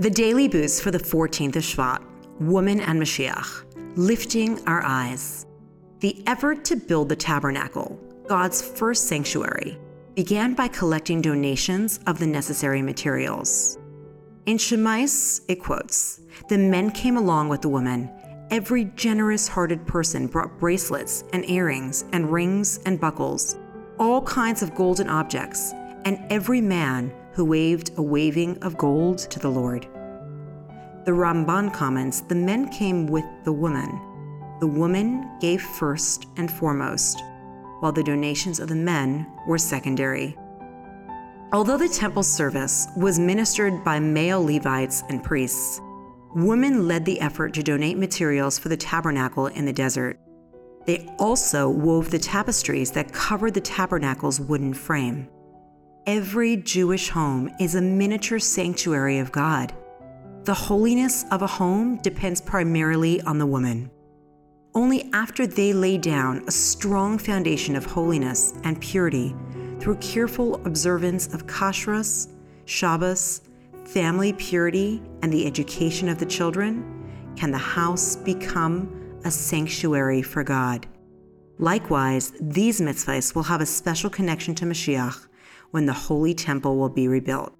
The daily boost for the 14th of Shvat, Woman and Mashiach, lifting our eyes. The effort to build the tabernacle, God's first sanctuary, began by collecting donations of the necessary materials. In Shemos, it quotes The men came along with the women. Every generous hearted person brought bracelets and earrings and rings and buckles, all kinds of golden objects, and every man who waved a waving of gold to the Lord. The Ramban comments the men came with the woman. The woman gave first and foremost, while the donations of the men were secondary. Although the temple service was ministered by male Levites and priests, women led the effort to donate materials for the tabernacle in the desert. They also wove the tapestries that covered the tabernacle's wooden frame. Every Jewish home is a miniature sanctuary of God. The holiness of a home depends primarily on the woman. Only after they lay down a strong foundation of holiness and purity through careful observance of kashrus, Shabbos, family purity, and the education of the children can the house become a sanctuary for God. Likewise, these mitzvahs will have a special connection to Mashiach when the holy temple will be rebuilt.